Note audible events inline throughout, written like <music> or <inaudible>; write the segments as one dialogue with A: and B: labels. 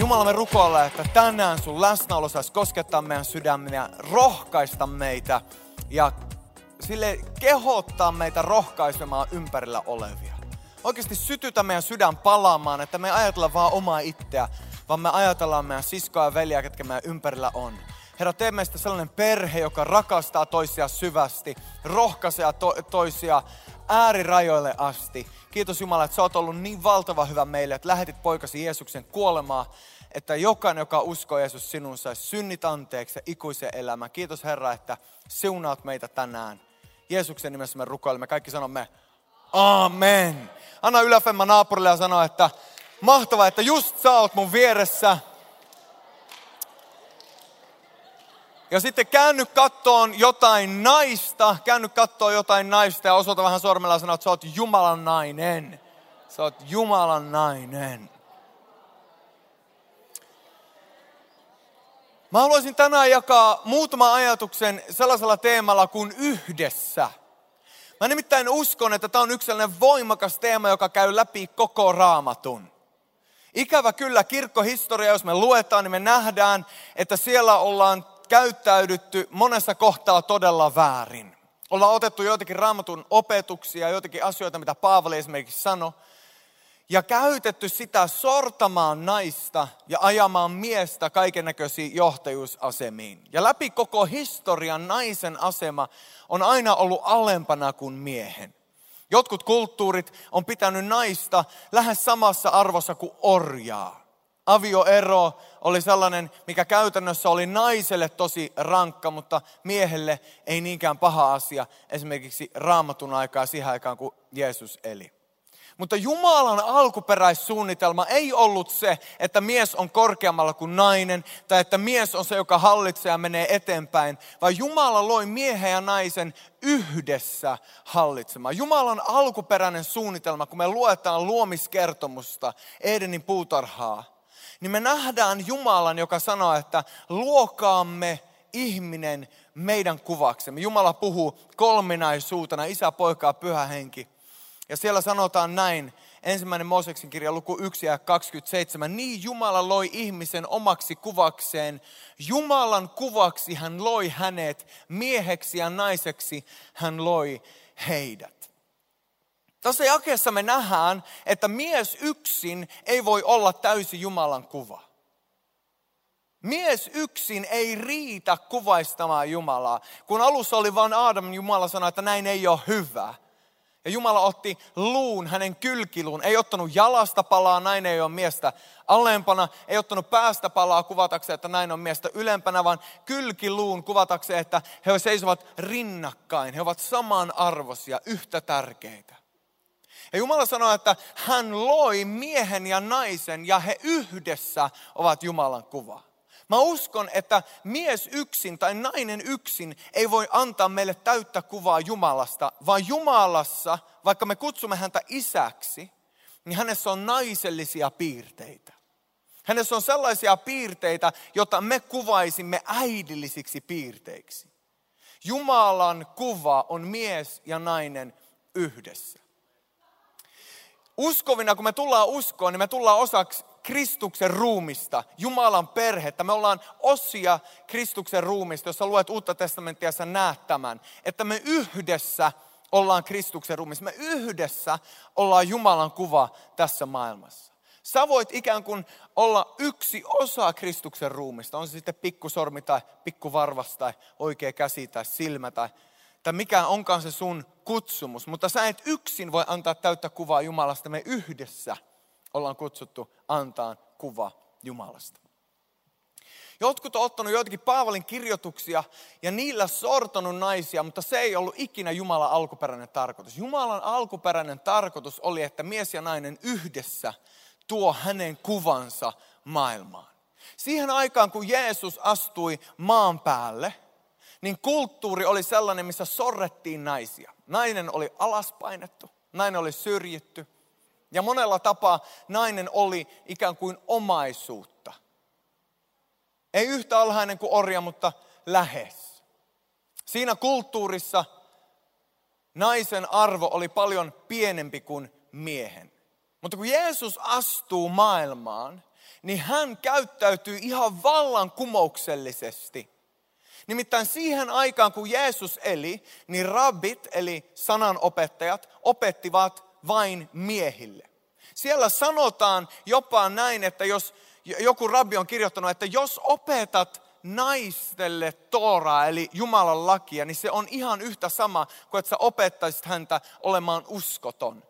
A: Jumala, me rukoillaan, että tänään sun läsnäolo saisi koskettaa meidän sydämiä, rohkaista meitä ja sille kehottaa meitä rohkaisemaan ympärillä olevia. Oikeasti sytytä meidän sydän palaamaan, että me ei ajatella vaan omaa itseä, vaan me ajatellaan meidän siskoa ja veliä, ketkä meidän ympärillä on. Herra, tee meistä sellainen perhe, joka rakastaa toisia syvästi, rohkaisee to- toisia äärirajoille asti. Kiitos Jumala, että sä oot ollut niin valtava hyvä meille, että lähetit poikasi Jeesuksen kuolemaa, että jokainen, joka uskoo Jeesus sinun, saisi synnit anteeksi ja ikuisen elämän. Kiitos Herra, että siunaat meitä tänään. Jeesuksen nimessä me rukoilemme. Kaikki sanomme Amen. Anna yläfemma naapurille ja sano, että mahtavaa, että just sä oot mun vieressä. Ja sitten käänny kattoon jotain naista, käänny kattoon jotain naista ja osoita vähän sormella ja sano, että sä oot Jumalan nainen. Sä oot Jumalan nainen. Mä haluaisin tänään jakaa muutaman ajatuksen sellaisella teemalla kuin yhdessä. Mä nimittäin uskon, että tämä on yksi sellainen voimakas teema, joka käy läpi koko raamatun. Ikävä kyllä kirkkohistoria, jos me luetaan, niin me nähdään, että siellä ollaan käyttäydytty monessa kohtaa todella väärin. Ollaan otettu joitakin raamatun opetuksia, joitakin asioita, mitä Paavali esimerkiksi sanoi, ja käytetty sitä sortamaan naista ja ajamaan miestä kaiken näköisiin johtajuusasemiin. Ja läpi koko historian naisen asema on aina ollut alempana kuin miehen. Jotkut kulttuurit on pitänyt naista lähes samassa arvossa kuin orjaa. Avioero oli sellainen, mikä käytännössä oli naiselle tosi rankka, mutta miehelle ei niinkään paha asia. Esimerkiksi raamatun aikaa siihen aikaan, kun Jeesus eli. Mutta Jumalan alkuperäissuunnitelma ei ollut se, että mies on korkeammalla kuin nainen, tai että mies on se, joka hallitsee ja menee eteenpäin, vaan Jumala loi miehen ja naisen yhdessä hallitsemaan. Jumalan alkuperäinen suunnitelma, kun me luetaan luomiskertomusta, Edenin puutarhaa, niin me nähdään Jumalan, joka sanoo, että luokaamme ihminen meidän kuvaksemme. Jumala puhuu kolminaisuutena, isä, poika ja pyhä henki. Ja siellä sanotaan näin, ensimmäinen Mooseksen kirja luku 1 ja 27. Niin Jumala loi ihmisen omaksi kuvakseen. Jumalan kuvaksi hän loi hänet, mieheksi ja naiseksi hän loi heidät. Tässä jakeessa me nähdään, että mies yksin ei voi olla täysi Jumalan kuva. Mies yksin ei riitä kuvaistamaan Jumalaa. Kun alussa oli vain Adam, Jumala sanoi, että näin ei ole hyvä. Ja Jumala otti luun, hänen kylkiluun. Ei ottanut jalasta palaa, näin ei ole miestä alempana. Ei ottanut päästä palaa kuvatakseen, että näin on miestä ylempänä, vaan kylkiluun kuvatakseen, että he seisovat rinnakkain. He ovat samanarvoisia, yhtä tärkeitä. Ja Jumala sanoi, että hän loi miehen ja naisen ja he yhdessä ovat Jumalan kuva. Mä uskon, että mies yksin tai nainen yksin ei voi antaa meille täyttä kuvaa Jumalasta, vaan Jumalassa, vaikka me kutsumme häntä isäksi, niin hänessä on naisellisia piirteitä. Hänessä on sellaisia piirteitä, joita me kuvaisimme äidillisiksi piirteiksi. Jumalan kuva on mies ja nainen yhdessä. Uskovina, kun me tullaan uskoon, niin me tullaan osaksi Kristuksen ruumista, Jumalan perhettä. Me ollaan osia Kristuksen ruumista. Jos sä luet uutta testamenttia, sä näet tämän. Että me yhdessä ollaan Kristuksen ruumista. Me yhdessä ollaan Jumalan kuva tässä maailmassa. Sä voit ikään kuin olla yksi osa Kristuksen ruumista. On se sitten pikkusormi tai pikkuvarvas tai oikea käsi tai silmä tai, tai mikä onkaan se sun kutsumus. Mutta sä et yksin voi antaa täyttä kuvaa Jumalasta. Me yhdessä – ollaan kutsuttu antaa kuva Jumalasta. Jotkut on ottanut joitakin Paavalin kirjoituksia ja niillä sortanut naisia, mutta se ei ollut ikinä Jumalan alkuperäinen tarkoitus. Jumalan alkuperäinen tarkoitus oli, että mies ja nainen yhdessä tuo hänen kuvansa maailmaan. Siihen aikaan, kun Jeesus astui maan päälle, niin kulttuuri oli sellainen, missä sorrettiin naisia. Nainen oli alaspainettu, nainen oli syrjitty, ja monella tapaa nainen oli ikään kuin omaisuutta. Ei yhtä alhainen kuin orja, mutta lähes. Siinä kulttuurissa naisen arvo oli paljon pienempi kuin miehen. Mutta kun Jeesus astuu maailmaan, niin hän käyttäytyy ihan vallankumouksellisesti. Nimittäin siihen aikaan, kun Jeesus eli, niin rabbit, eli sananopettajat, opettivat vain miehille. Siellä sanotaan jopa näin, että jos joku rabbi on kirjoittanut, että jos opetat naistelle Tooraa, eli Jumalan lakia, niin se on ihan yhtä sama kuin että sä opettaisit häntä olemaan uskoton.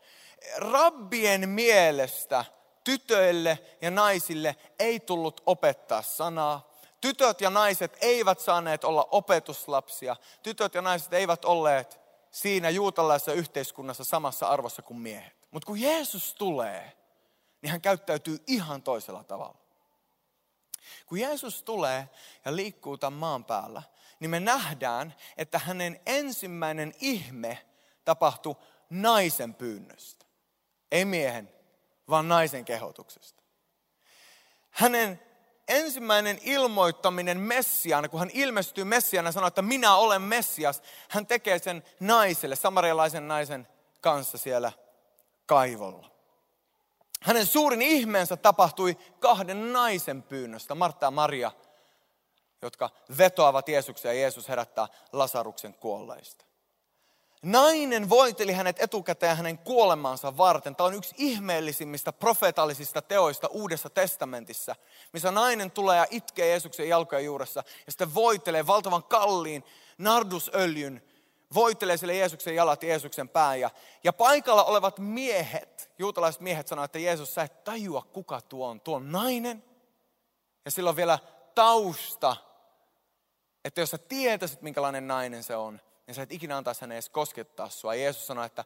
A: Rabbien mielestä tytöille ja naisille ei tullut opettaa sanaa. Tytöt ja naiset eivät saaneet olla opetuslapsia. Tytöt ja naiset eivät olleet siinä juutalaisessa yhteiskunnassa samassa arvossa kuin miehet. Mutta kun Jeesus tulee, niin hän käyttäytyy ihan toisella tavalla. Kun Jeesus tulee ja liikkuu tämän maan päällä, niin me nähdään, että hänen ensimmäinen ihme tapahtui naisen pyynnöstä. Ei miehen, vaan naisen kehotuksesta. Hänen ensimmäinen ilmoittaminen Messiaana, kun hän ilmestyy Messiaana sanoo, että minä olen Messias, hän tekee sen naiselle, samarialaisen naisen kanssa siellä kaivolla. Hänen suurin ihmeensä tapahtui kahden naisen pyynnöstä, Martta ja Maria, jotka vetoavat Jeesuksen ja Jeesus herättää Lasaruksen kuolleista. Nainen voiteli hänet etukäteen hänen kuolemansa varten. Tämä on yksi ihmeellisimmistä profeetallisista teoista Uudessa testamentissa, missä nainen tulee ja itkee Jeesuksen jalkojen juuressa ja sitten voitelee valtavan kalliin nardusöljyn, voitelee sille Jeesuksen jalat Jeesuksen pään. Ja, ja paikalla olevat miehet, juutalaiset miehet sanoivat, että Jeesus, sä et tajua kuka tuo on. Tuo on nainen. Ja sillä on vielä tausta, että jos sä tietäisit minkälainen nainen se on, niin sä et ikinä antaisi hänen edes koskettaa sua. Jeesus sanoi, että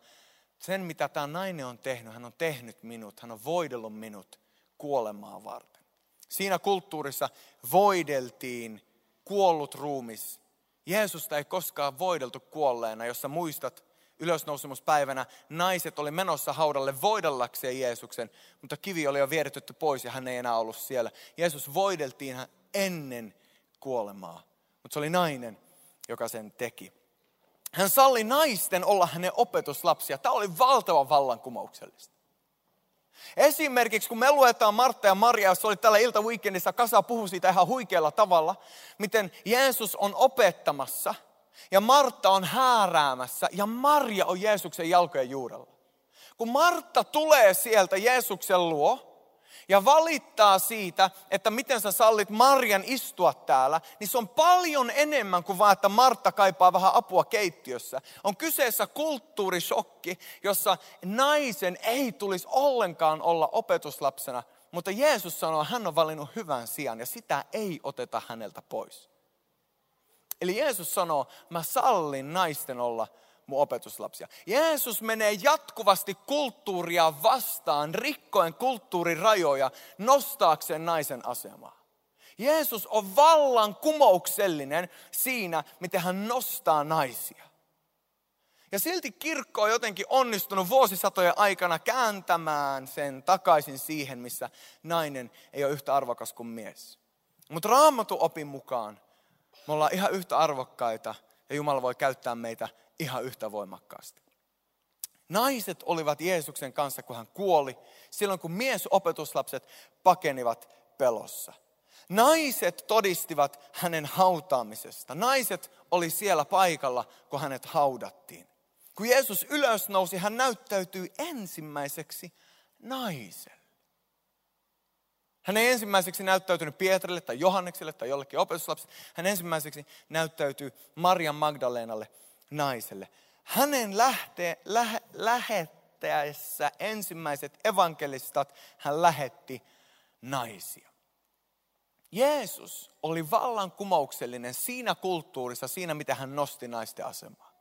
A: sen mitä tämä nainen on tehnyt, hän on tehnyt minut, hän on voidellut minut kuolemaa varten. Siinä kulttuurissa voideltiin kuollut ruumis. Jeesusta ei koskaan voideltu kuolleena, jossa muistat ylösnousemuspäivänä naiset oli menossa haudalle voidellakseen Jeesuksen, mutta kivi oli jo vieritetty pois ja hän ei enää ollut siellä. Jeesus voideltiin ennen kuolemaa, mutta se oli nainen, joka sen teki. Hän salli naisten olla hänen opetuslapsia. Tämä oli valtavan vallankumouksellista. Esimerkiksi kun me luetaan Martta ja Maria, jos oli tällä iltaweekendissa, Kasa puhui siitä ihan huikealla tavalla, miten Jeesus on opettamassa ja Martta on hääräämässä ja Maria on Jeesuksen jalkojen juurella. Kun Martta tulee sieltä Jeesuksen luo, ja valittaa siitä, että miten sä sallit Marjan istua täällä, niin se on paljon enemmän kuin vaan, että Martta kaipaa vähän apua keittiössä. On kyseessä kulttuurishokki, jossa naisen ei tulisi ollenkaan olla opetuslapsena, mutta Jeesus sanoo, että hän on valinnut hyvän sijaan ja sitä ei oteta häneltä pois. Eli Jeesus sanoo, mä sallin naisten olla mun opetuslapsia. Jeesus menee jatkuvasti kulttuuria vastaan, rikkoen kulttuurin rajoja, nostaakseen naisen asemaa. Jeesus on vallan kumouksellinen siinä, miten hän nostaa naisia. Ja silti kirkko on jotenkin onnistunut vuosisatojen aikana kääntämään sen takaisin siihen, missä nainen ei ole yhtä arvokas kuin mies. Mutta raamatun opin mukaan me ollaan ihan yhtä arvokkaita ja Jumala voi käyttää meitä ihan yhtä voimakkaasti. Naiset olivat Jeesuksen kanssa, kun hän kuoli, silloin kun miesopetuslapset pakenivat pelossa. Naiset todistivat hänen hautaamisesta. Naiset oli siellä paikalla, kun hänet haudattiin. Kun Jeesus ylös nousi, hän näyttäytyi ensimmäiseksi naiselle. Hän ei ensimmäiseksi näyttäytynyt Pietarille tai Johannekselle tai jollekin opetuslapselle. Hän ensimmäiseksi näyttäytyy Marian Magdalenalle naiselle. Hänen lähte, lähe, lähettäessä ensimmäiset evankelistat hän lähetti naisia. Jeesus oli vallankumouksellinen siinä kulttuurissa, siinä mitä hän nosti naisten asemaa.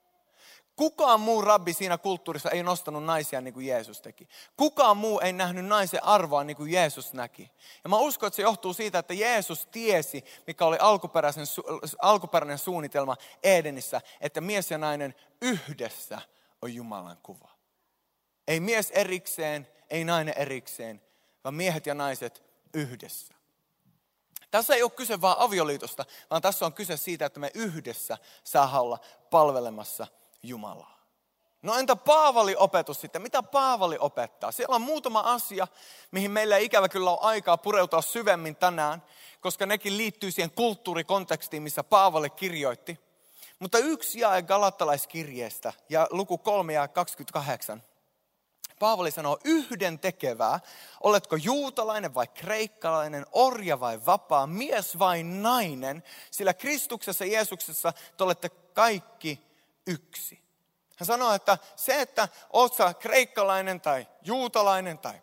A: Kukaan muu rabbi siinä kulttuurissa ei nostanut naisia niin kuin Jeesus teki. Kukaan muu ei nähnyt naisen arvoa niin kuin Jeesus näki. Ja mä uskon, että se johtuu siitä, että Jeesus tiesi, mikä oli alkuperäisen, alkuperäinen suunnitelma Edenissä, että mies ja nainen yhdessä on Jumalan kuva. Ei mies erikseen, ei nainen erikseen, vaan miehet ja naiset yhdessä. Tässä ei ole kyse vain avioliitosta, vaan tässä on kyse siitä, että me yhdessä saa olla palvelemassa Jumalaa. No entä Paavali opetus sitten? Mitä Paavali opettaa? Siellä on muutama asia, mihin meillä ei ikävä kyllä ole aikaa pureutua syvemmin tänään, koska nekin liittyy siihen kulttuurikontekstiin, missä Paavali kirjoitti. Mutta yksi jae Galattalaiskirjeestä ja luku 3 ja 28. Paavali sanoo yhden tekevää, oletko juutalainen vai kreikkalainen, orja vai vapaa, mies vai nainen, sillä Kristuksessa Jeesuksessa te olette kaikki yksi. Hän sanoo, että se, että oot sä kreikkalainen tai juutalainen tai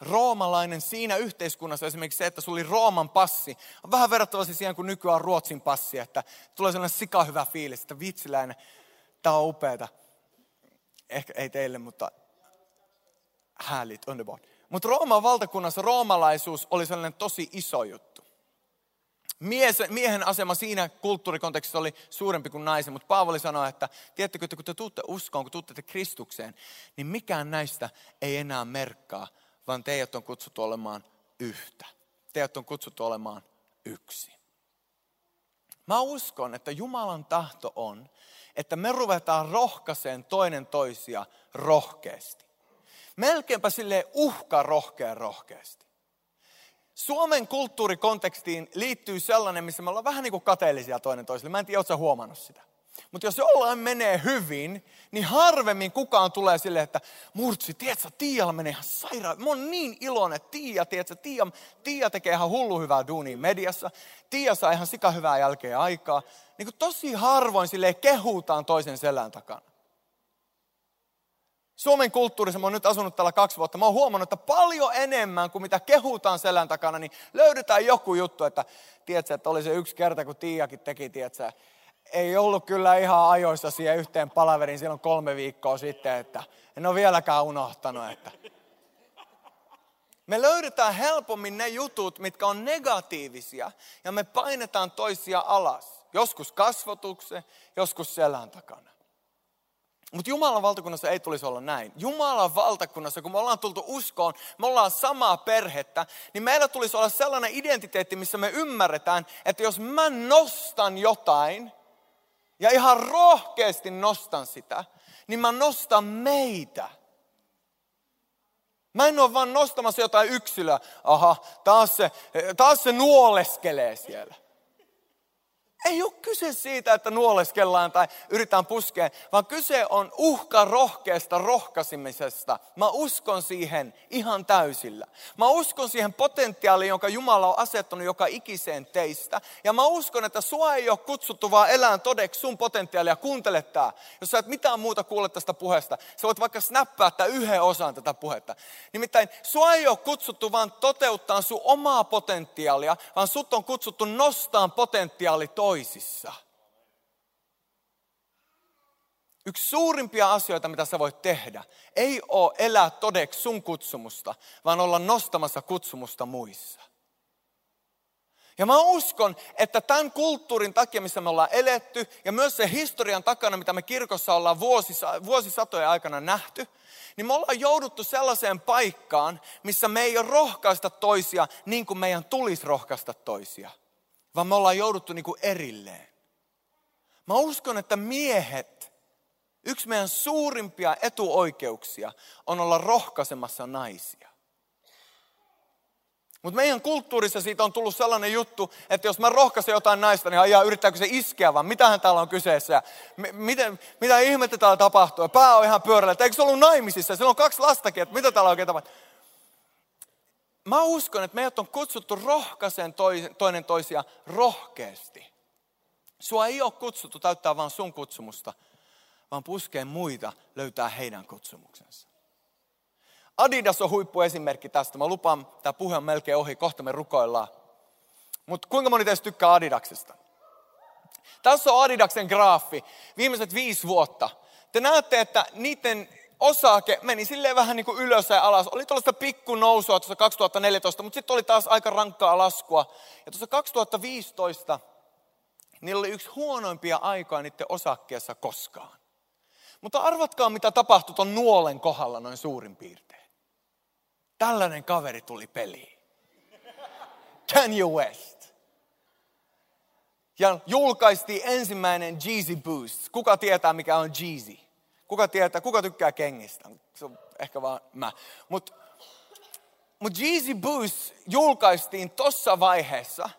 A: roomalainen siinä yhteiskunnassa, esimerkiksi se, että sulla oli Rooman passi, on vähän verrattavasti siihen, kun nykyään Ruotsin passi, että tulee sellainen sika hyvä fiilis, että vitsiläinen, tämä on upeata. Ehkä ei teille, mutta härligt, underbart. Mutta Rooman valtakunnassa roomalaisuus oli sellainen tosi iso juttu. Mies, miehen asema siinä kulttuurikontekstissa oli suurempi kuin naisen, mutta Paavali sanoi, että tiedättekö, että kun te tuutte uskoon, kun tuutte Kristukseen, niin mikään näistä ei enää merkkaa, vaan teidät on kutsuttu olemaan yhtä. Teidät on kutsuttu olemaan yksi. Mä uskon, että Jumalan tahto on, että me ruvetaan rohkaiseen toinen toisia rohkeasti. Melkeinpä sille uhka rohkea rohkeasti. Suomen kulttuurikontekstiin liittyy sellainen, missä me ollaan vähän niin kuin kateellisia toinen toiselle. Mä en tiedä, oletko huomannut sitä. Mutta jos jollain menee hyvin, niin harvemmin kukaan tulee sille, että Murtsi, tiedätkö, Tiialla menee ihan sairaan. Mä oon niin iloinen, Tiia, tiedätkö, Tiia, Tiia tekee ihan hullu hyvää duunia mediassa. Tiia saa ihan sika hyvää jälkeen aikaa. Niin kuin tosi harvoin sille kehutaan toisen selän takana. Suomen kulttuurissa, mä oon nyt asunut täällä kaksi vuotta, mä oon huomannut, että paljon enemmän kuin mitä kehutaan selän takana, niin löydetään joku juttu, että tiedätkö, että oli se yksi kerta, kun Tiiakin teki, tiedätkö, ei ollut kyllä ihan ajoissa siihen yhteen palaveriin silloin kolme viikkoa sitten, että en ole vieläkään unohtanut, että me löydetään helpommin ne jutut, mitkä on negatiivisia, ja me painetaan toisia alas. Joskus kasvotuksen, joskus selän takana. Mutta Jumalan valtakunnassa ei tulisi olla näin. Jumalan valtakunnassa, kun me ollaan tultu uskoon, me ollaan samaa perhettä, niin meillä tulisi olla sellainen identiteetti, missä me ymmärretään, että jos mä nostan jotain, ja ihan rohkeasti nostan sitä, niin mä nostan meitä. Mä en ole vaan nostamassa jotain yksilöä. Aha, taas se, taas se nuoleskelee siellä. Ei ole kyse siitä, että nuoleskellaan tai yritetään puskea, vaan kyse on uhka rohkeasta rohkaisemisesta. Mä uskon siihen ihan täysillä. Mä uskon siihen potentiaaliin, jonka Jumala on asettanut joka ikiseen teistä. Ja mä uskon, että sua ei ole kutsuttu vaan elään todeksi sun potentiaalia. Kuuntele tää. Jos sä et mitään muuta kuule tästä puheesta, sä voit vaikka snappaa tätä yhden osan tätä puhetta. Nimittäin sua ei ole kutsuttu vaan toteuttaa sun omaa potentiaalia, vaan sut on kutsuttu nostaa potentiaali toiseen toisissa. Yksi suurimpia asioita, mitä sä voit tehdä, ei ole elää todeksi sun kutsumusta, vaan olla nostamassa kutsumusta muissa. Ja mä uskon, että tämän kulttuurin takia, missä me ollaan eletty, ja myös se historian takana, mitä me kirkossa ollaan vuosisatojen aikana nähty, niin me ollaan jouduttu sellaiseen paikkaan, missä me ei rohkaista toisia niin kuin meidän tulisi rohkaista toisia vaan me ollaan jouduttu niin kuin erilleen. Mä uskon, että miehet, yksi meidän suurimpia etuoikeuksia on olla rohkaisemassa naisia. Mutta meidän kulttuurissa siitä on tullut sellainen juttu, että jos mä rohkaisen jotain naista, niin ajaa, yrittääkö se iskeä vaan, mitähän täällä on kyseessä ja miten, mitä ihmettä täällä tapahtuu. Ja pää on ihan pyörällä, eikö se ollut naimisissa, sillä on kaksi lastakin, että mitä täällä oikein tapahtuu mä uskon, että meidät on kutsuttu rohkaiseen toinen toisia rohkeasti. Sua ei ole kutsuttu täyttää vain sun kutsumusta, vaan puskeen muita löytää heidän kutsumuksensa. Adidas on huippuesimerkki tästä. Mä lupaan, tämä puhe on melkein ohi, kohta me rukoillaan. Mutta kuinka moni teistä tykkää Adidaksesta? Tässä on Adidaksen graafi viimeiset viisi vuotta. Te näette, että niiden osake meni silleen vähän niin kuin ylös ja alas. Oli tuollaista pikku nousua tuossa 2014, mutta sitten oli taas aika rankkaa laskua. Ja tuossa 2015 niillä oli yksi huonoimpia aikaa niiden osakkeessa koskaan. Mutta arvatkaa, mitä tapahtui tuon nuolen kohdalla noin suurin piirtein. Tällainen kaveri tuli peliin. Kanye West. Ja julkaistiin ensimmäinen Jeezy Boost. Kuka tietää, mikä on Jeezy? Kuka tietää, kuka tykkää kengistä? Se on ehkä vaan mä. Mutta mut Yeezy Boost julkaistiin tuossa vaiheessa.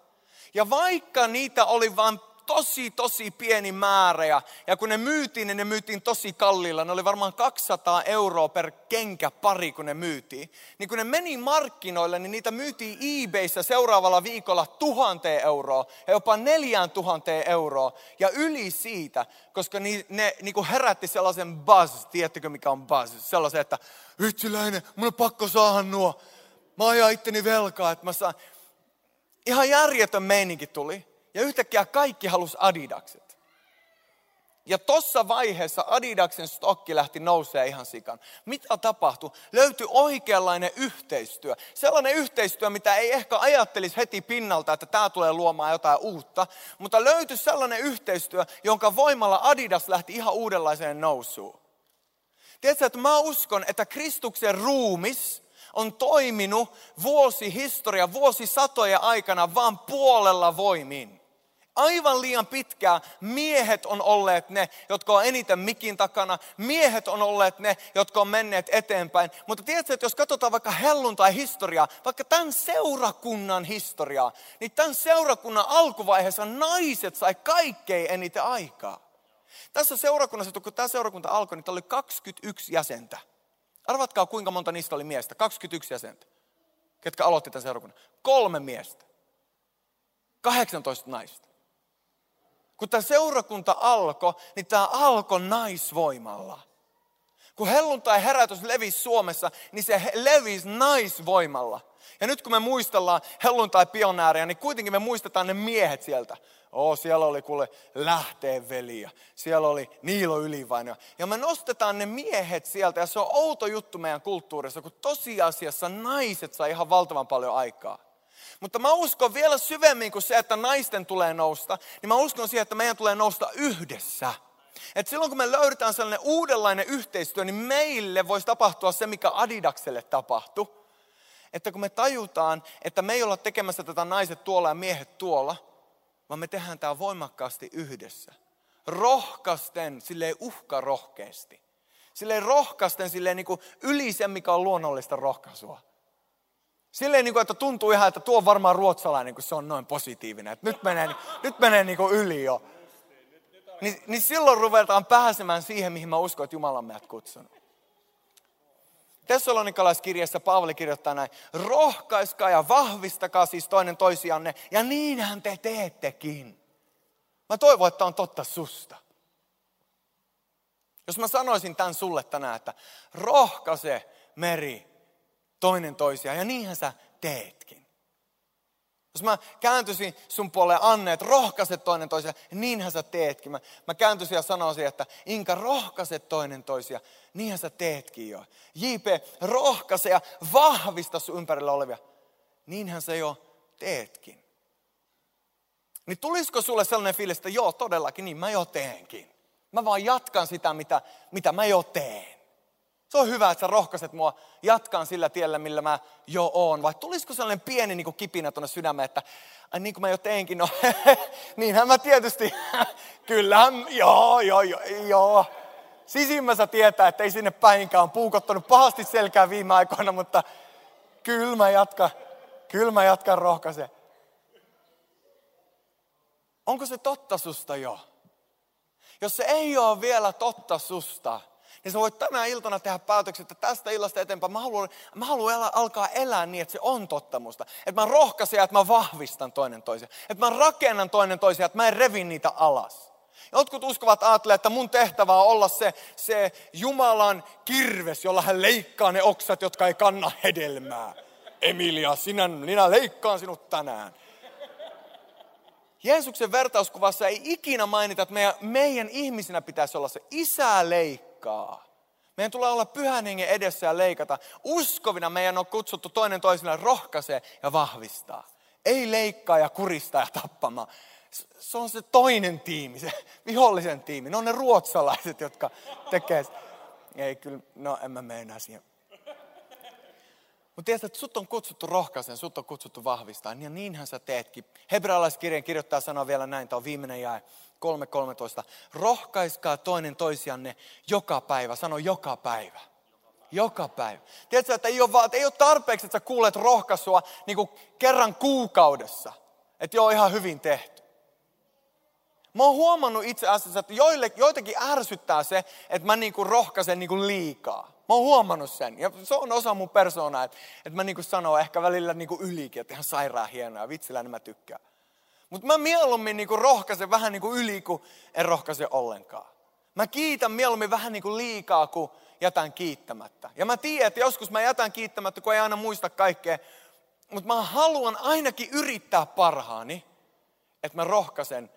A: Ja vaikka niitä oli vain tosi, tosi pieni määrä. Ja, ja kun ne myytiin, niin ne myytiin tosi kalliilla. Ne oli varmaan 200 euroa per kenkä pari, kun ne myytiin. Niin kun ne meni markkinoille, niin niitä myytiin eBayssä seuraavalla viikolla tuhanteen euroa ja jopa neljään tuhanteen euroa. Ja yli siitä, koska ne, ne niin kuin herätti sellaisen buzz. Tiedättekö mikä on buzz? Sellaisen, että vitsiläinen, mun on pakko saada nuo. Mä ajan itteni velkaa, että mä saan. Ihan järjetön meininki tuli. Ja yhtäkkiä kaikki halusi Adidakset. Ja tuossa vaiheessa Adidaksen stokki lähti nousee ihan sikan. Mitä tapahtui? Löytyi oikeanlainen yhteistyö. Sellainen yhteistyö, mitä ei ehkä ajattelisi heti pinnalta, että tämä tulee luomaan jotain uutta. Mutta löytyi sellainen yhteistyö, jonka voimalla Adidas lähti ihan uudenlaiseen nousuun. Tiedätkö, että mä uskon, että Kristuksen ruumis on toiminut vuosi historia, vuosisatoja aikana vaan puolella voimin aivan liian pitkään miehet on olleet ne, jotka on eniten mikin takana. Miehet on olleet ne, jotka on menneet eteenpäin. Mutta tiedätkö, että jos katsotaan vaikka helluntai historiaa, vaikka tämän seurakunnan historiaa, niin tämän seurakunnan alkuvaiheessa naiset sai kaikkein eniten aikaa. Tässä seurakunnassa, kun tämä seurakunta alkoi, niin oli 21 jäsentä. Arvatkaa, kuinka monta niistä oli miestä. 21 jäsentä. Ketkä aloitti tämän seurakunnan. Kolme miestä. 18 naista kun tämä seurakunta alkoi, niin tämä alkoi naisvoimalla. Kun helluntai herätys levisi Suomessa, niin se levisi naisvoimalla. Ja nyt kun me muistellaan helluntai pionääriä, niin kuitenkin me muistetaan ne miehet sieltä. Oo, siellä oli kuule lähteen siellä oli Niilo Ylivaino. Ja me nostetaan ne miehet sieltä ja se on outo juttu meidän kulttuurissa, kun tosiasiassa naiset saa ihan valtavan paljon aikaa. Mutta mä uskon vielä syvemmin kuin se, että naisten tulee nousta, niin mä uskon siihen, että meidän tulee nousta yhdessä. Et silloin kun me löydetään sellainen uudenlainen yhteistyö, niin meille voisi tapahtua se, mikä Adidakselle tapahtui. Että kun me tajutaan, että me ei olla tekemässä tätä naiset tuolla ja miehet tuolla, vaan me tehdään tämä voimakkaasti yhdessä. Rohkasten, silleen uhka rohkeasti. Silleen rohkasten, silleen niin kuin yli sen, mikä on luonnollista rohkaisua. Silleen, niin kuin, että tuntuu ihan, että tuo on varmaan ruotsalainen, kun se on noin positiivinen. Että nyt menee, nyt menee niin kuin yli jo. Niin, niin silloin ruvetaan pääsemään siihen, mihin mä uskon, että Jumala on meidät kutsunut. Tessalonikalaiskirjassa Paavali kirjoittaa näin, rohkaiskaa ja vahvistakaa siis toinen toisianne, ja niinhän te teettekin. Mä toivon, että on totta susta. Jos mä sanoisin tämän sulle tänään, että rohkaise meri toinen toisiaan. Ja niinhän sä teetkin. Jos mä kääntyisin sun puoleen Anne, että rohkaise toinen toisia, niinhän sä teetkin. Mä, mä kääntyisin ja sanoisin, että Inka, rohkaise toinen toisia, niinhän sä teetkin jo. JP, rohkaise ja vahvista sun ympärillä olevia, niinhän sä jo teetkin. Niin tulisiko sulle sellainen fiilis, että joo, todellakin, niin mä jo teenkin. Mä vaan jatkan sitä, mitä, mitä mä jo teen. Se on hyvä, että sä rohkaiset mua jatkaan sillä tiellä, millä mä jo oon. Vai tulisiko sellainen pieni niin kuin kipinä tuonne sydämeen, että ai niin kuin mä jo teinkin, no <laughs> niinhän mä tietysti, <laughs> kyllähän, joo, joo, joo, joo. Sisimmässä tietää, että ei sinne päinkään on puukottanut pahasti selkää viime aikoina, mutta kyllä mä jatkan, kyllä mä jatkan. Onko se totta susta jo? Jos se ei ole vielä totta susta, niin sä voit tänä iltana tehdä päätöksen, että tästä illasta eteenpäin mä haluan, mä haluan elää, alkaa elää niin, että se on totta musta. Että mä rohkaisen ja että mä vahvistan toinen toisen. Että mä rakennan toinen toisen että mä en revi niitä alas. Jotkut uskovat ajattelee, että mun tehtävä on olla se, se Jumalan kirves, jolla hän leikkaa ne oksat, jotka ei kanna hedelmää. Emilia, sinä, minä leikkaan sinut tänään. Jeesuksen vertauskuvassa ei ikinä mainita, että meidän, meidän ihmisinä pitäisi olla se isä leikkaa leikkaa. Meidän tulee olla pyhän hengen edessä ja leikata. Uskovina meidän on kutsuttu toinen toiselle rohkaisee ja vahvistaa. Ei leikkaa ja kuristaa ja tappamaan. Se on se toinen tiimi, se vihollisen tiimi. Ne on ne ruotsalaiset, jotka tekee Ei kyllä, no en mä meinaa siihen. Mutta tiedät, että sut on kutsuttu rohkaisen, sut on kutsuttu vahvistaa, ja niinhän sä teetkin. Hebrealaiskirjan kirjoittaa sanoa vielä näin, tämä on viimeinen jae, 3.13. Rohkaiskaa toinen toisianne joka päivä, sano joka päivä. Joka päivä. Tiedätkö, että ei ole, vaan, ei ole tarpeeksi, että sä kuulet rohkaisua niin kuin kerran kuukaudessa. Että joo, ihan hyvin tehty. Mä oon huomannut itse asiassa, että joille, joitakin ärsyttää se, että mä niin kuin rohkaisen niin kuin liikaa. Mä oon huomannut sen. Ja se on osa mun persoonaa, että, että mä niin kuin sanon ehkä välillä niin kuin ylikin, että ihan sairaan hienoa. Vitsillä niin mä tykkään. Mutta mä mieluummin niin kuin rohkaisen vähän niin kuin yli, kuin en rohkaise ollenkaan. Mä kiitän mieluummin vähän niin kuin liikaa, kuin jätän kiittämättä. Ja mä tiedän, että joskus mä jätän kiittämättä, kun ei aina muista kaikkea. Mutta mä haluan ainakin yrittää parhaani, että mä rohkaisen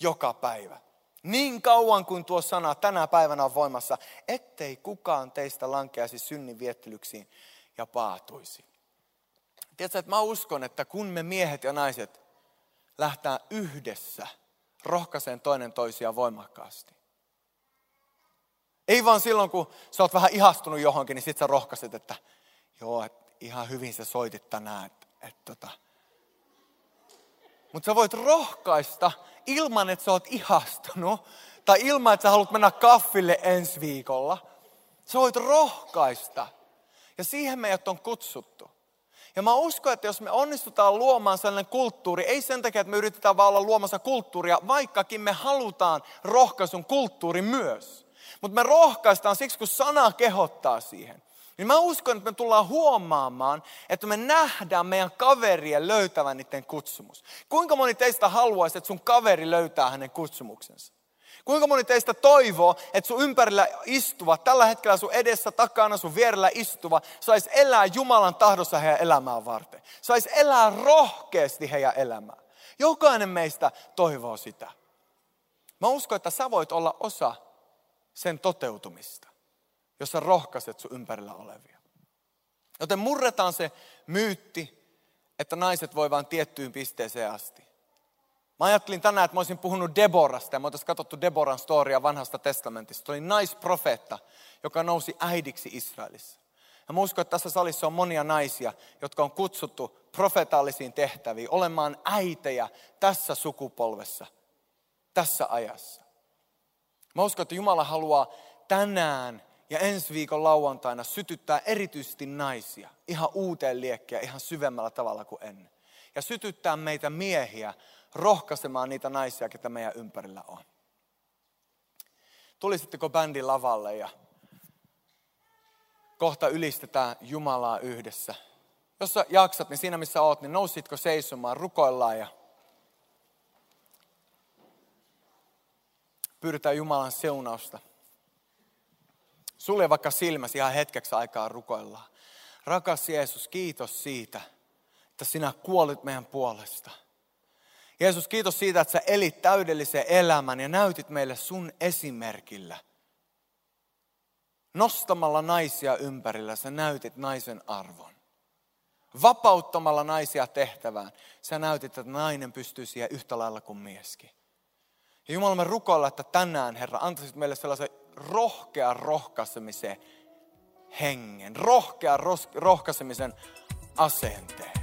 A: joka päivä. Niin kauan kuin tuo sana tänä päivänä on voimassa, ettei kukaan teistä lankeaisi synnin viettelyksiin ja paatuisi. Tiedätkö, että mä uskon, että kun me miehet ja naiset lähtää yhdessä rohkaiseen toinen toisia voimakkaasti. Ei vaan silloin, kun sä oot vähän ihastunut johonkin, niin sit sä rohkaiset, että joo, että ihan hyvin sä soitit tänään. Että, että, tota. Mutta sä voit rohkaista ilman, että sä oot ihastunut, tai ilman, että sä haluat mennä kaffille ensi viikolla. Sä voit rohkaista. Ja siihen meidät on kutsuttu. Ja mä uskon, että jos me onnistutaan luomaan sellainen kulttuuri, ei sen takia, että me yritetään vaan olla luomassa kulttuuria, vaikkakin me halutaan rohkaisun kulttuuri myös. Mutta me rohkaistaan siksi, kun sana kehottaa siihen. Niin mä uskon, että me tullaan huomaamaan, että me nähdään meidän kaverien löytävän niiden kutsumus. Kuinka moni teistä haluaisi, että sun kaveri löytää hänen kutsumuksensa? Kuinka moni teistä toivoo, että sun ympärillä istuva, tällä hetkellä sun edessä, takana, sun vierellä istuva, saisi elää Jumalan tahdossa heidän elämään varten. Saisi elää rohkeasti heidän elämään. Jokainen meistä toivoo sitä. Mä uskon, että sä voit olla osa sen toteutumista, jos sä rohkaiset sun ympärillä olevia. Joten murretaan se myytti, että naiset voi vain tiettyyn pisteeseen asti. Mä ajattelin tänään, että mä olisin puhunut Deborasta ja me oltaisiin katsottu Deboran storia vanhasta testamentista. Se oli naisprofeetta, joka nousi äidiksi Israelissa. Ja mä uskon, että tässä salissa on monia naisia, jotka on kutsuttu profetaalisiin tehtäviin, olemaan äitejä tässä sukupolvessa, tässä ajassa. Mä uskon, että Jumala haluaa tänään ja ensi viikon lauantaina sytyttää erityisesti naisia ihan uuteen liekkiä, ihan syvemmällä tavalla kuin ennen. Ja sytyttää meitä miehiä rohkaisemaan niitä naisia, ketä meidän ympärillä on. Tulisitteko bändin lavalle ja kohta ylistetään Jumalaa yhdessä. Jos sä jaksat, niin siinä missä oot, niin nousitko seisomaan, rukoillaan ja pyydetään Jumalan seunausta. Sulje vaikka silmäsi ihan hetkeksi aikaa rukoillaan. Rakas Jeesus, kiitos siitä, että sinä kuolit meidän puolesta. Jeesus, kiitos siitä, että sä elit täydellisen elämän ja näytit meille sun esimerkillä. Nostamalla naisia ympärillä sä näytit naisen arvon. Vapauttamalla naisia tehtävään sä näytit, että nainen pystyy siihen yhtä lailla kuin mieskin. Ja Jumala, me rukoilla, että tänään, Herra, antaisit meille sellaisen rohkean rohkaisemisen hengen, rohkean rohkaisemisen asenteen.